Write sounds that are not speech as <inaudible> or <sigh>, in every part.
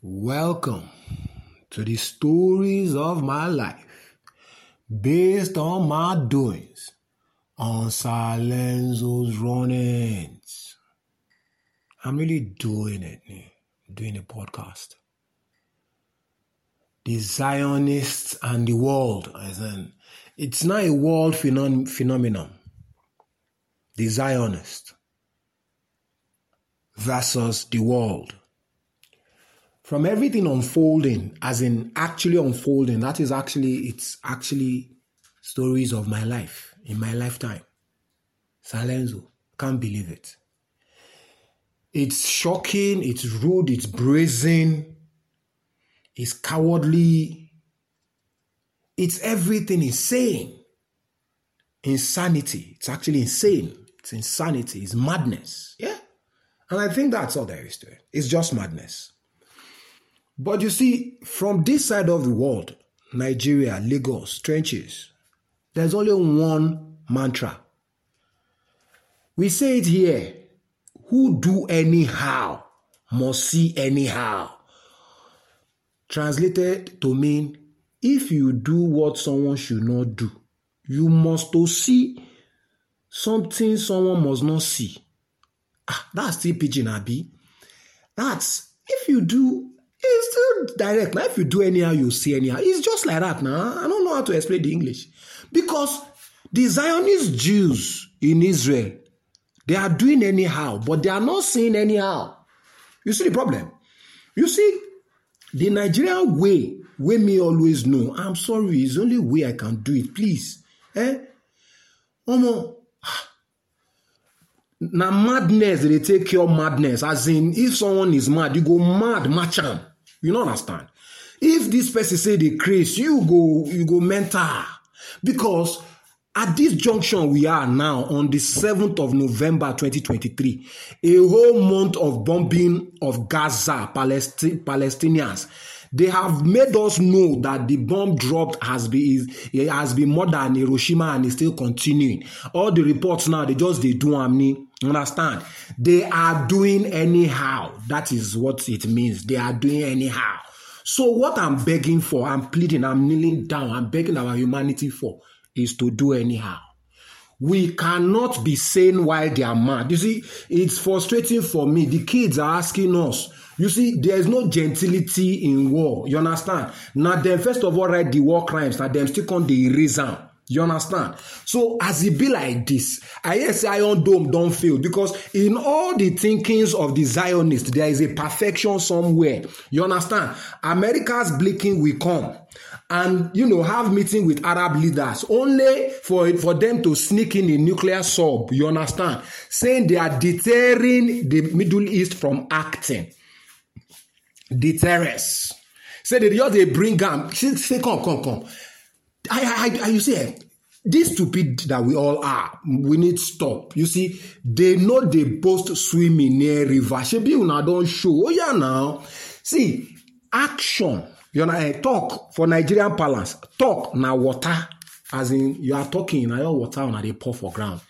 Welcome to the stories of my life based on my doings on Silenzo's run-ins. I'm really doing it, doing a podcast. The Zionists and the world, as in, it's not a world phenom- phenomenon. The Zionist versus the world from everything unfolding, as in actually unfolding, that is actually, it's actually stories of my life in my lifetime. Silenzo, can't believe it. It's shocking, it's rude, it's brazen, it's cowardly, it's everything insane. Insanity, it's actually insane. It's insanity, it's madness. Yeah. And I think that's all there is to it. It's just madness. But you see, from this side of the world, Nigeria, Lagos, trenches, there's only one mantra. We say it here who do anyhow must see anyhow. Translated to mean if you do what someone should not do, you must to see something someone must not see. Ah, that's still pidgin. That's if you do it's still direct. Now, if you do anyhow, you see anyhow. It's just like that now. I don't know how to explain the English. Because the Zionist Jews in Israel, they are doing anyhow, but they are not seeing anyhow. You see the problem? You see, the Nigerian way, way me always know, I'm sorry, it's the only way I can do it. Please. Eh? Omo, na madness dey take cure madness. As in if someone is mad you go mad match am. You no understand? If this person say dey craze you go you go mental. Because at this junction we are now on the 7th of november 2023 a whole month of bombing of gaza Palestine, palestinians they have made us know that the bomb dropped has been it eh, has been more than Hiroshima and is still continuing. All the reports now they just they do amni. Understand? They are doing anyhow. That is what it means. They are doing anyhow. So what I'm begging for, I'm pleading, I'm kneeling down, I'm begging our humanity for is to do anyhow. We cannot be sane while they are mad. You see, it's frustrating for me. The kids are asking us You see, there is no gentility in war. You understand? Now, them first of all write the war crimes. Now, them still come the erase You understand? So as it be like this, I guess Iron Dome don't fail because in all the thinkings of the Zionists, there is a perfection somewhere. You understand? America's blinking will come and you know have meeting with Arab leaders only for for them to sneak in a nuclear sub. You understand? Saying they are deterring the Middle East from acting deterrence. Say they they bring am. Say, say come, come, come. I, I, I, you see, eh, this stupid that we all are, we need stop. You see, they know they boast swimming near river. Shebi una don show. Oh yeah, now. See, action. You know, eh, talk for Nigerian balance. Talk na water. As in, you are talking, na your water una dey pour for ground.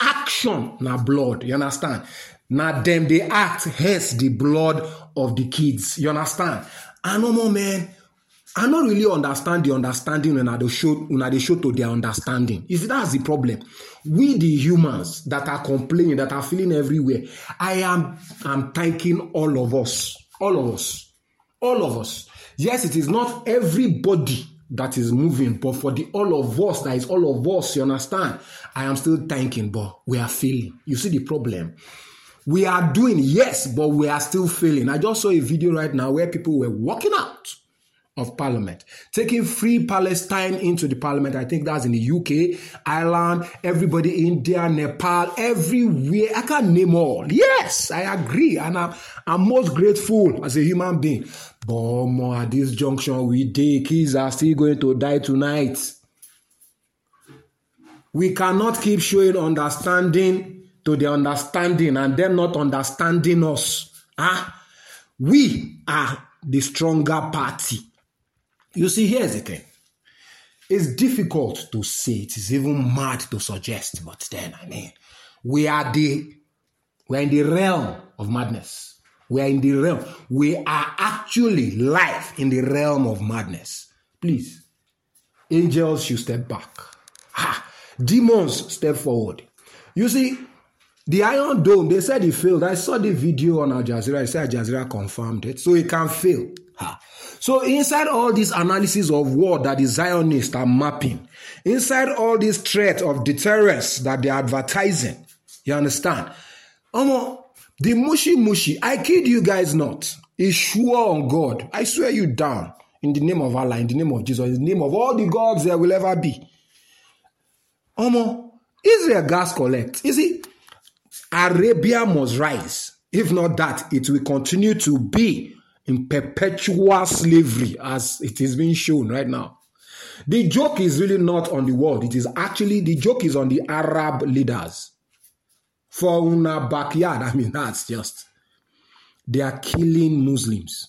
Action na blood. You understand? Na them they act, hence the blood of the kids. You understand? I know more man. I not really understand the understanding when I do show when they show to their understanding. You see, that's the problem. We the humans that are complaining, that are feeling everywhere. I am I'm thanking all of us. All of us. All of us. Yes, it is not everybody that is moving, but for the all of us, that is all of us, you understand? I am still thanking, but we are feeling. You see the problem? We are doing, yes, but we are still failing. I just saw a video right now where people were walking out of parliament, taking free Palestine into the parliament. I think that's in the UK, Ireland, everybody, India, Nepal, everywhere. I can't name all. Yes, I agree. And I'm, I'm most grateful as a human being. But more at this junction, we day kids are still going to die tonight. We cannot keep showing understanding to the understanding and them not understanding us. Ah, we are the stronger party. You see, here's the thing. It's difficult to say. It is even mad to suggest, but then I mean, we are the we're in the realm of madness. We are in the realm. We are actually live in the realm of madness. Please, angels should step back. Ha! Demons step forward. You see, the Iron Dome, they said it failed. I saw the video on Al Jazeera. They said Al Jazeera confirmed it. So it can fail. Ha. So inside all this analysis of war that the Zionists are mapping, inside all this threat of deterrence that they're advertising, you understand? Um, the mushy mushy, I kid you guys not, is sure on God. I swear you down in the name of Allah, in the name of Jesus, in the name of all the gods there will ever be. Um, Israel gas collect. You see, Arabia must rise. If not that, it will continue to be in perpetual slavery as it is being shown right now. The joke is really not on the world. It is actually, the joke is on the Arab leaders. For una backyard, <laughs> I mean, that's just, they are killing Muslims.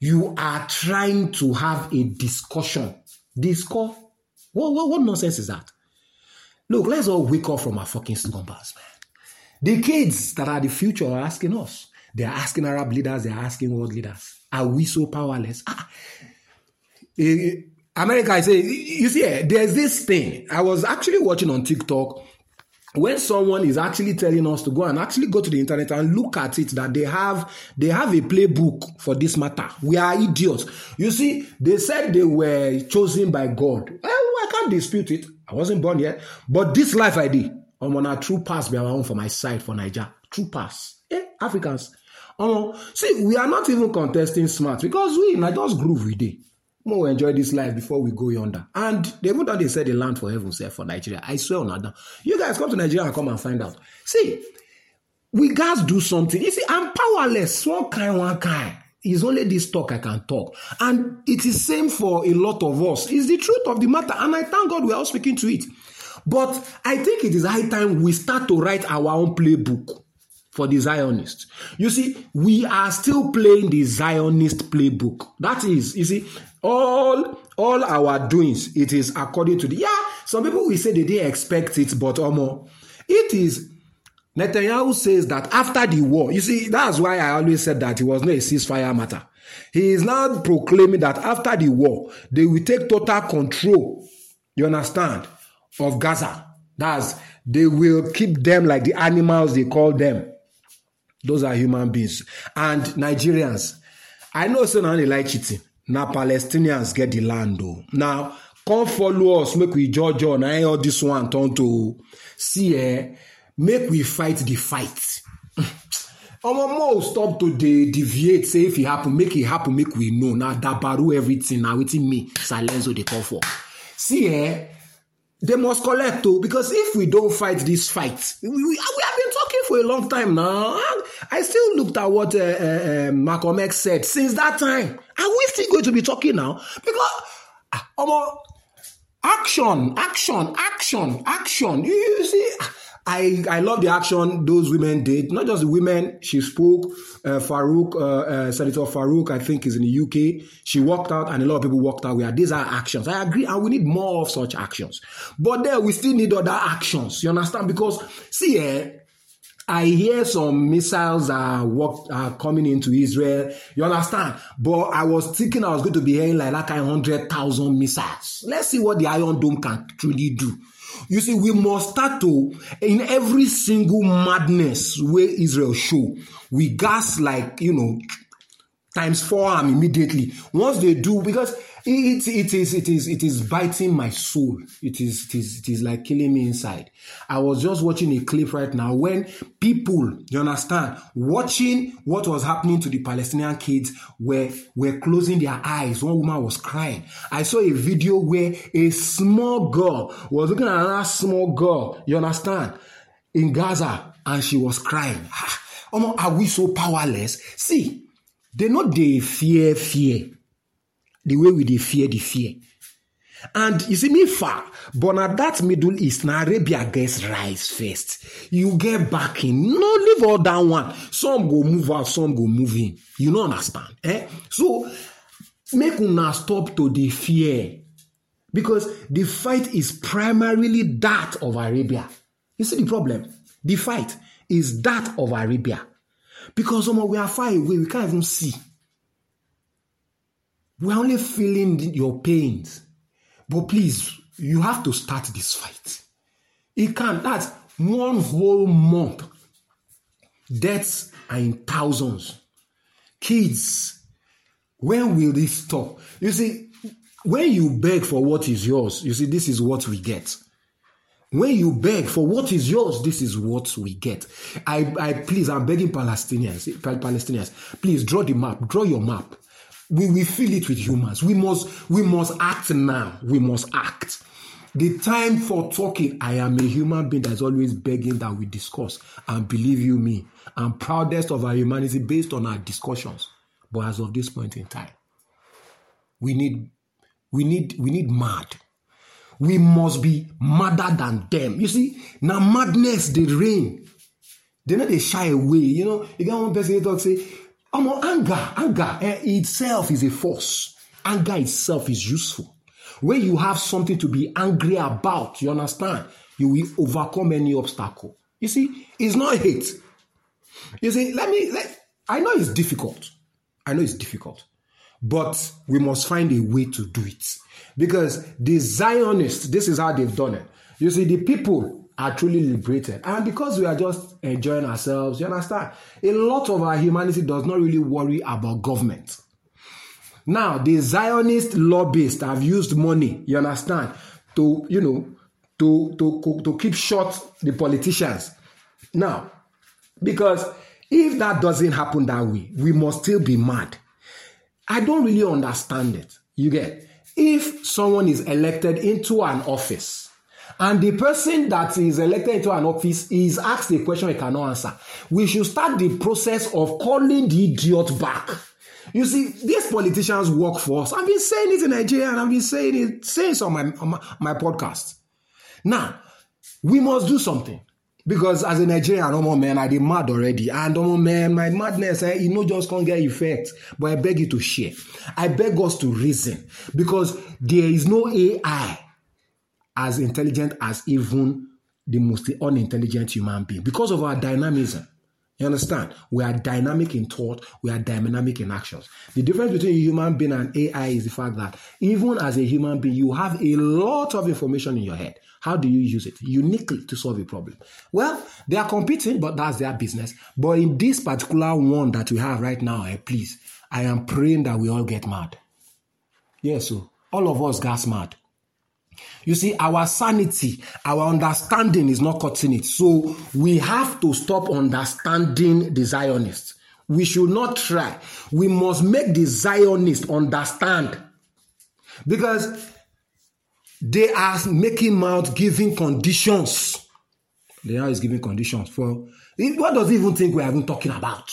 You are trying to have a discussion. Discuss? What, what, what nonsense is that? Look, let's all wake up from our fucking slumbers, man. The kids that are the future are asking us. They're asking Arab leaders, they're asking world leaders. Are we so powerless? Ah. Eh, America, I say, you see, eh, there's this thing. I was actually watching on TikTok when someone is actually telling us to go and actually go to the internet and look at it that they have they have a playbook for this matter we are idiots you see they said they were chosen by god well, i can't dispute it i wasn't born yet but this life i did i'm on a true pass be our own for my side for niger true pass eh africans um, see we are not even contesting smart because we not just groove we did More we enjoy this life before we go yonder. And they even though they said the land for heaven, say for Nigeria. I swear on that. You guys come to Nigeria and come and find out. See, we guys do something. You see, I'm powerless. One kind, one kind. It's only this talk I can talk. And it is same for a lot of us. It's the truth of the matter. And I thank God we're all speaking to it. But I think it is high time we start to write our own playbook for the Zionists. You see, we are still playing the Zionist playbook. That is, you see, all all our doings, it is according to the yeah. Some people will say they didn't expect it, but um, it is. Netanyahu says that after the war, you see, that's why I always said that it was not a ceasefire matter. He is now proclaiming that after the war, they will take total control. You understand? Of Gaza. That's they will keep them like the animals they call them. Those are human beings. And Nigerians, I know so now they like cheating. Now Palestinians get the land though. Now, come follow us, make we judge on all this one turn to see eh, make we fight the fight. <laughs> Omo more stop to de deviate say if e happen make e happen make we know na dabaru everything na wetin me Salenzo dey call for. See eh they must collect too because if we don't fight this fight we, we, we have been talking for a long time now. I still looked at what uh, uh, malcolm x said since that time. Are we still going to be talking now. Because um, action action action action. You, you see I, I love the action those women did. Not just the women, she spoke. Uh, Farouk, uh, uh, Senator Farouk, I think, is in the UK. She walked out, and a lot of people walked out. Where these are actions. I agree, and we need more of such actions. But then we still need other actions. You understand? Because see, eh, I hear some missiles are are coming into Israel. You understand? But I was thinking I was going to be hearing like that kind of hundred thousand missiles. Let's see what the Iron Dome can truly do. You see, we must start to, in every single madness where Israel show, we gas like, you know, times four arm immediately. Once they do, because it, it is it is it is biting my soul. It is it is it is like killing me inside. I was just watching a clip right now when people, you understand, watching what was happening to the Palestinian kids were were closing their eyes. One woman was crying. I saw a video where a small girl was looking at another small girl, you understand, in Gaza, and she was crying. Oh, are we so powerless? See, they know they fear fear the way we dey fear the fear. And you see me far, but now that Middle East, now Arabia gets rise first. You get back in. No, leave all that one. Some go move out, some go move in. You don't understand. Eh? So make una stop to the fear. Because the fight is primarily that of Arabia. You see the problem? The fight is that of Arabia. Because some we are far away, we can't even see. We're only feeling your pains. But please, you have to start this fight. It can't. That's one whole month. Deaths are in thousands. Kids, when will this stop? You see, when you beg for what is yours, you see, this is what we get. When you beg for what is yours, this is what we get. I, I please, I'm begging Palestinians, Palestinians, please draw the map, draw your map. We we feel it with humans. We must we must act now. We must act. The time for talking, I am a human being that's always begging that we discuss. And believe you me, I'm proudest of our humanity based on our discussions. But as of this point in time, we need we need we need mad. We must be madder than them. You see, now madness they reign. They know they shy away. You know, you got one person talk say, "Oh, anger, anger eh, itself is a force. Anger itself is useful." When you have something to be angry about, you understand, you will overcome any obstacle. You see, it's not hate. You see, let me, let, I know it's difficult. I know it's difficult. But we must find a way to do it. Because the Zionists, this is how they've done it. You see, the people are truly liberated. And because we are just enjoying ourselves, you understand? A lot of our humanity does not really worry about government. Now, the Zionist lobbyists have used money, you understand, to, you know, to, to, to keep short the politicians. Now, because if that doesn't happen that way, we must still be mad. I don't really understand it. You get if someone is elected into an office and the person that is elected into an office is asked a question he cannot answer, we should start the process of calling the idiot back you see, these politicians work for us. I've been saying it in Nigeria and I've been saying it, saying it on my, on my, my podcast. Now, we must do something. Because as a Nigerian, no more man, I did mad already. And no more man, my madness, eh, you know, just can't get effect. But I beg you to share. I beg us to reason. Because there is no AI as intelligent as even the most unintelligent human being. Because of our dynamism. You understand? We are dynamic in thought, we are dynamic in actions. The difference between a human being and AI is the fact that even as a human being, you have a lot of information in your head. How do you use it uniquely to solve a problem? Well, they are competing, but that's their business. But in this particular one that we have right now, eh, please, I am praying that we all get mad. Yes, so all of us gas mad. You see, our sanity, our understanding is not cutting it. So we have to stop understanding the Zionists. We should not try. We must make the Zionists understand. Because they are making out giving conditions. They are giving conditions for what does he even think we're even talking about?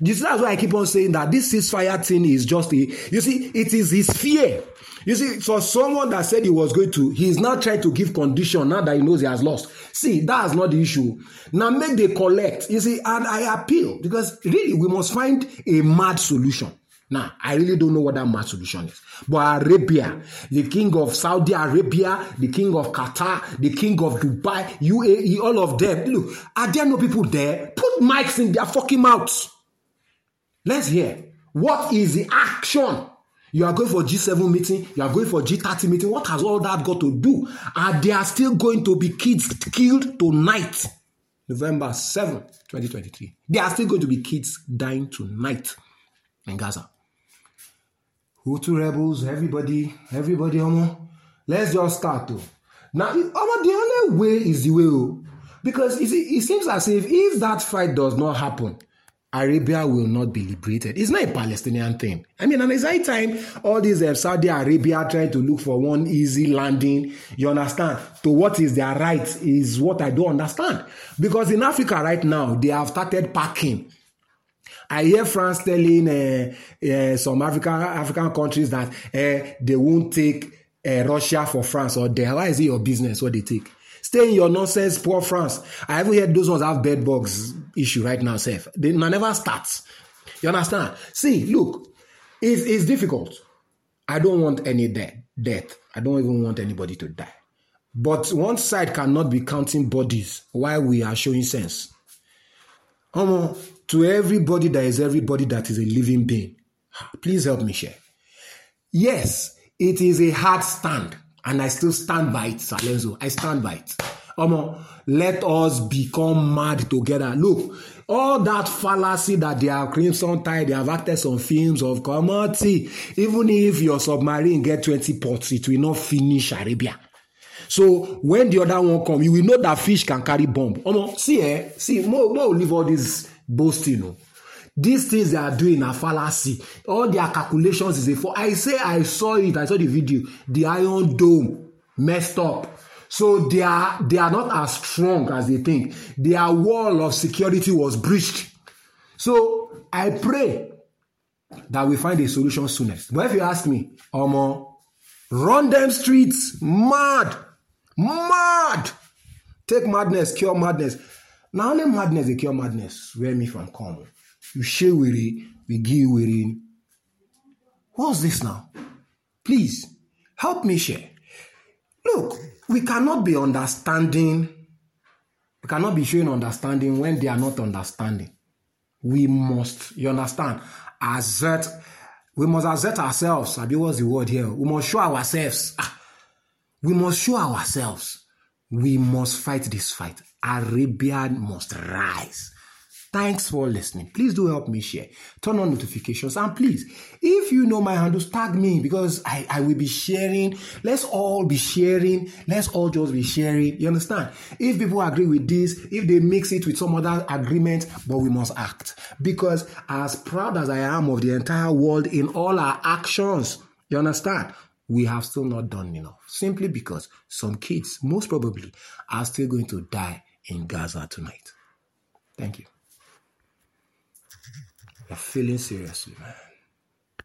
This, that's why I keep on saying that this ceasefire thing is just a you see, it is his fear you see, for someone that said he was going to, he is now trying to give condition now that he knows he has lost. See, that's not the issue. Now make the collect. You see, and I appeal because really we must find a mad solution. Now, I really don't know what that mad solution is. But Arabia, the king of Saudi Arabia, the king of Qatar, the king of Dubai, UAE, all of them. Look, are there no people there? Put mics in their fucking mouths. Let's hear. What is the action You are going for G7 meeting, you are going for G30 meeting. What has all that got to do? Are there still going to be kids killed tonight? November 7, 2023. There are still going to be kids dying tonight in Gaza. Houthi rebels, everybody, everybody, Omo. Let's just start though. Now, Omo, the only way is the way, oh. because it seems as if if that fight does not happen, Arabia will not be liberated. It's not a Palestinian thing. I mean, and it's high time all these uh, Saudi Arabia trying to look for one easy landing. You understand? To what is their right is what I don't understand. Because in Africa right now, they have started packing. I hear France telling uh, uh, some African African countries that they won't take Russia for France or there. Why is it your business what they take? Stay in your nonsense, poor France. I haven't heard those ones have bed bugs issue right now, Seth. They never starts. You understand? See, look, it's, it's difficult. I don't want any death. Death. I don't even want anybody to die. But one side cannot be counting bodies while we are showing sense. Um, to everybody that is everybody that is a living being. Please help me share. Yes, it is a hard stand, and I still stand by it, Salenzo. I stand by it. Um, let us become mad together. Look, all that fallacy that they have crimson tide, they have acted some films of commodity. Even if your submarine get 20 ports, it will not finish Arabia. So when the other one come, you will know that fish can carry bomb. Um, see, eh? See, more, more leave all this boasting. You know. These things they are doing are fallacy. All their calculations is a for. I say I saw it. I saw the video. The Iron Dome messed up. So they are they are not as strong as they think. Their wall of security was breached. So I pray that we find a solution soonest. But if you ask me, Omo, run them streets, mad, mad. Take madness, cure madness. Now only madness they cure madness. Where me from come? You share with it, we give with it. What's this now? Please help me share. Look, we cannot be understanding, we cannot be showing understanding when they are not understanding. We must, you understand, assert, we must assert ourselves. Abi, what's the word here? We must show ourselves. Ah, we must show ourselves. We must fight this fight. Arabia must rise. Thanks for listening. Please do help me share. Turn on notifications. And please, if you know my handles, tag me because I, I will be sharing. Let's all be sharing. Let's all just be sharing. You understand? If people agree with this, if they mix it with some other agreement, but we must act. Because as proud as I am of the entire world in all our actions, you understand? We have still not done enough. Simply because some kids, most probably, are still going to die in Gaza tonight. Thank you. You're feeling seriously, man.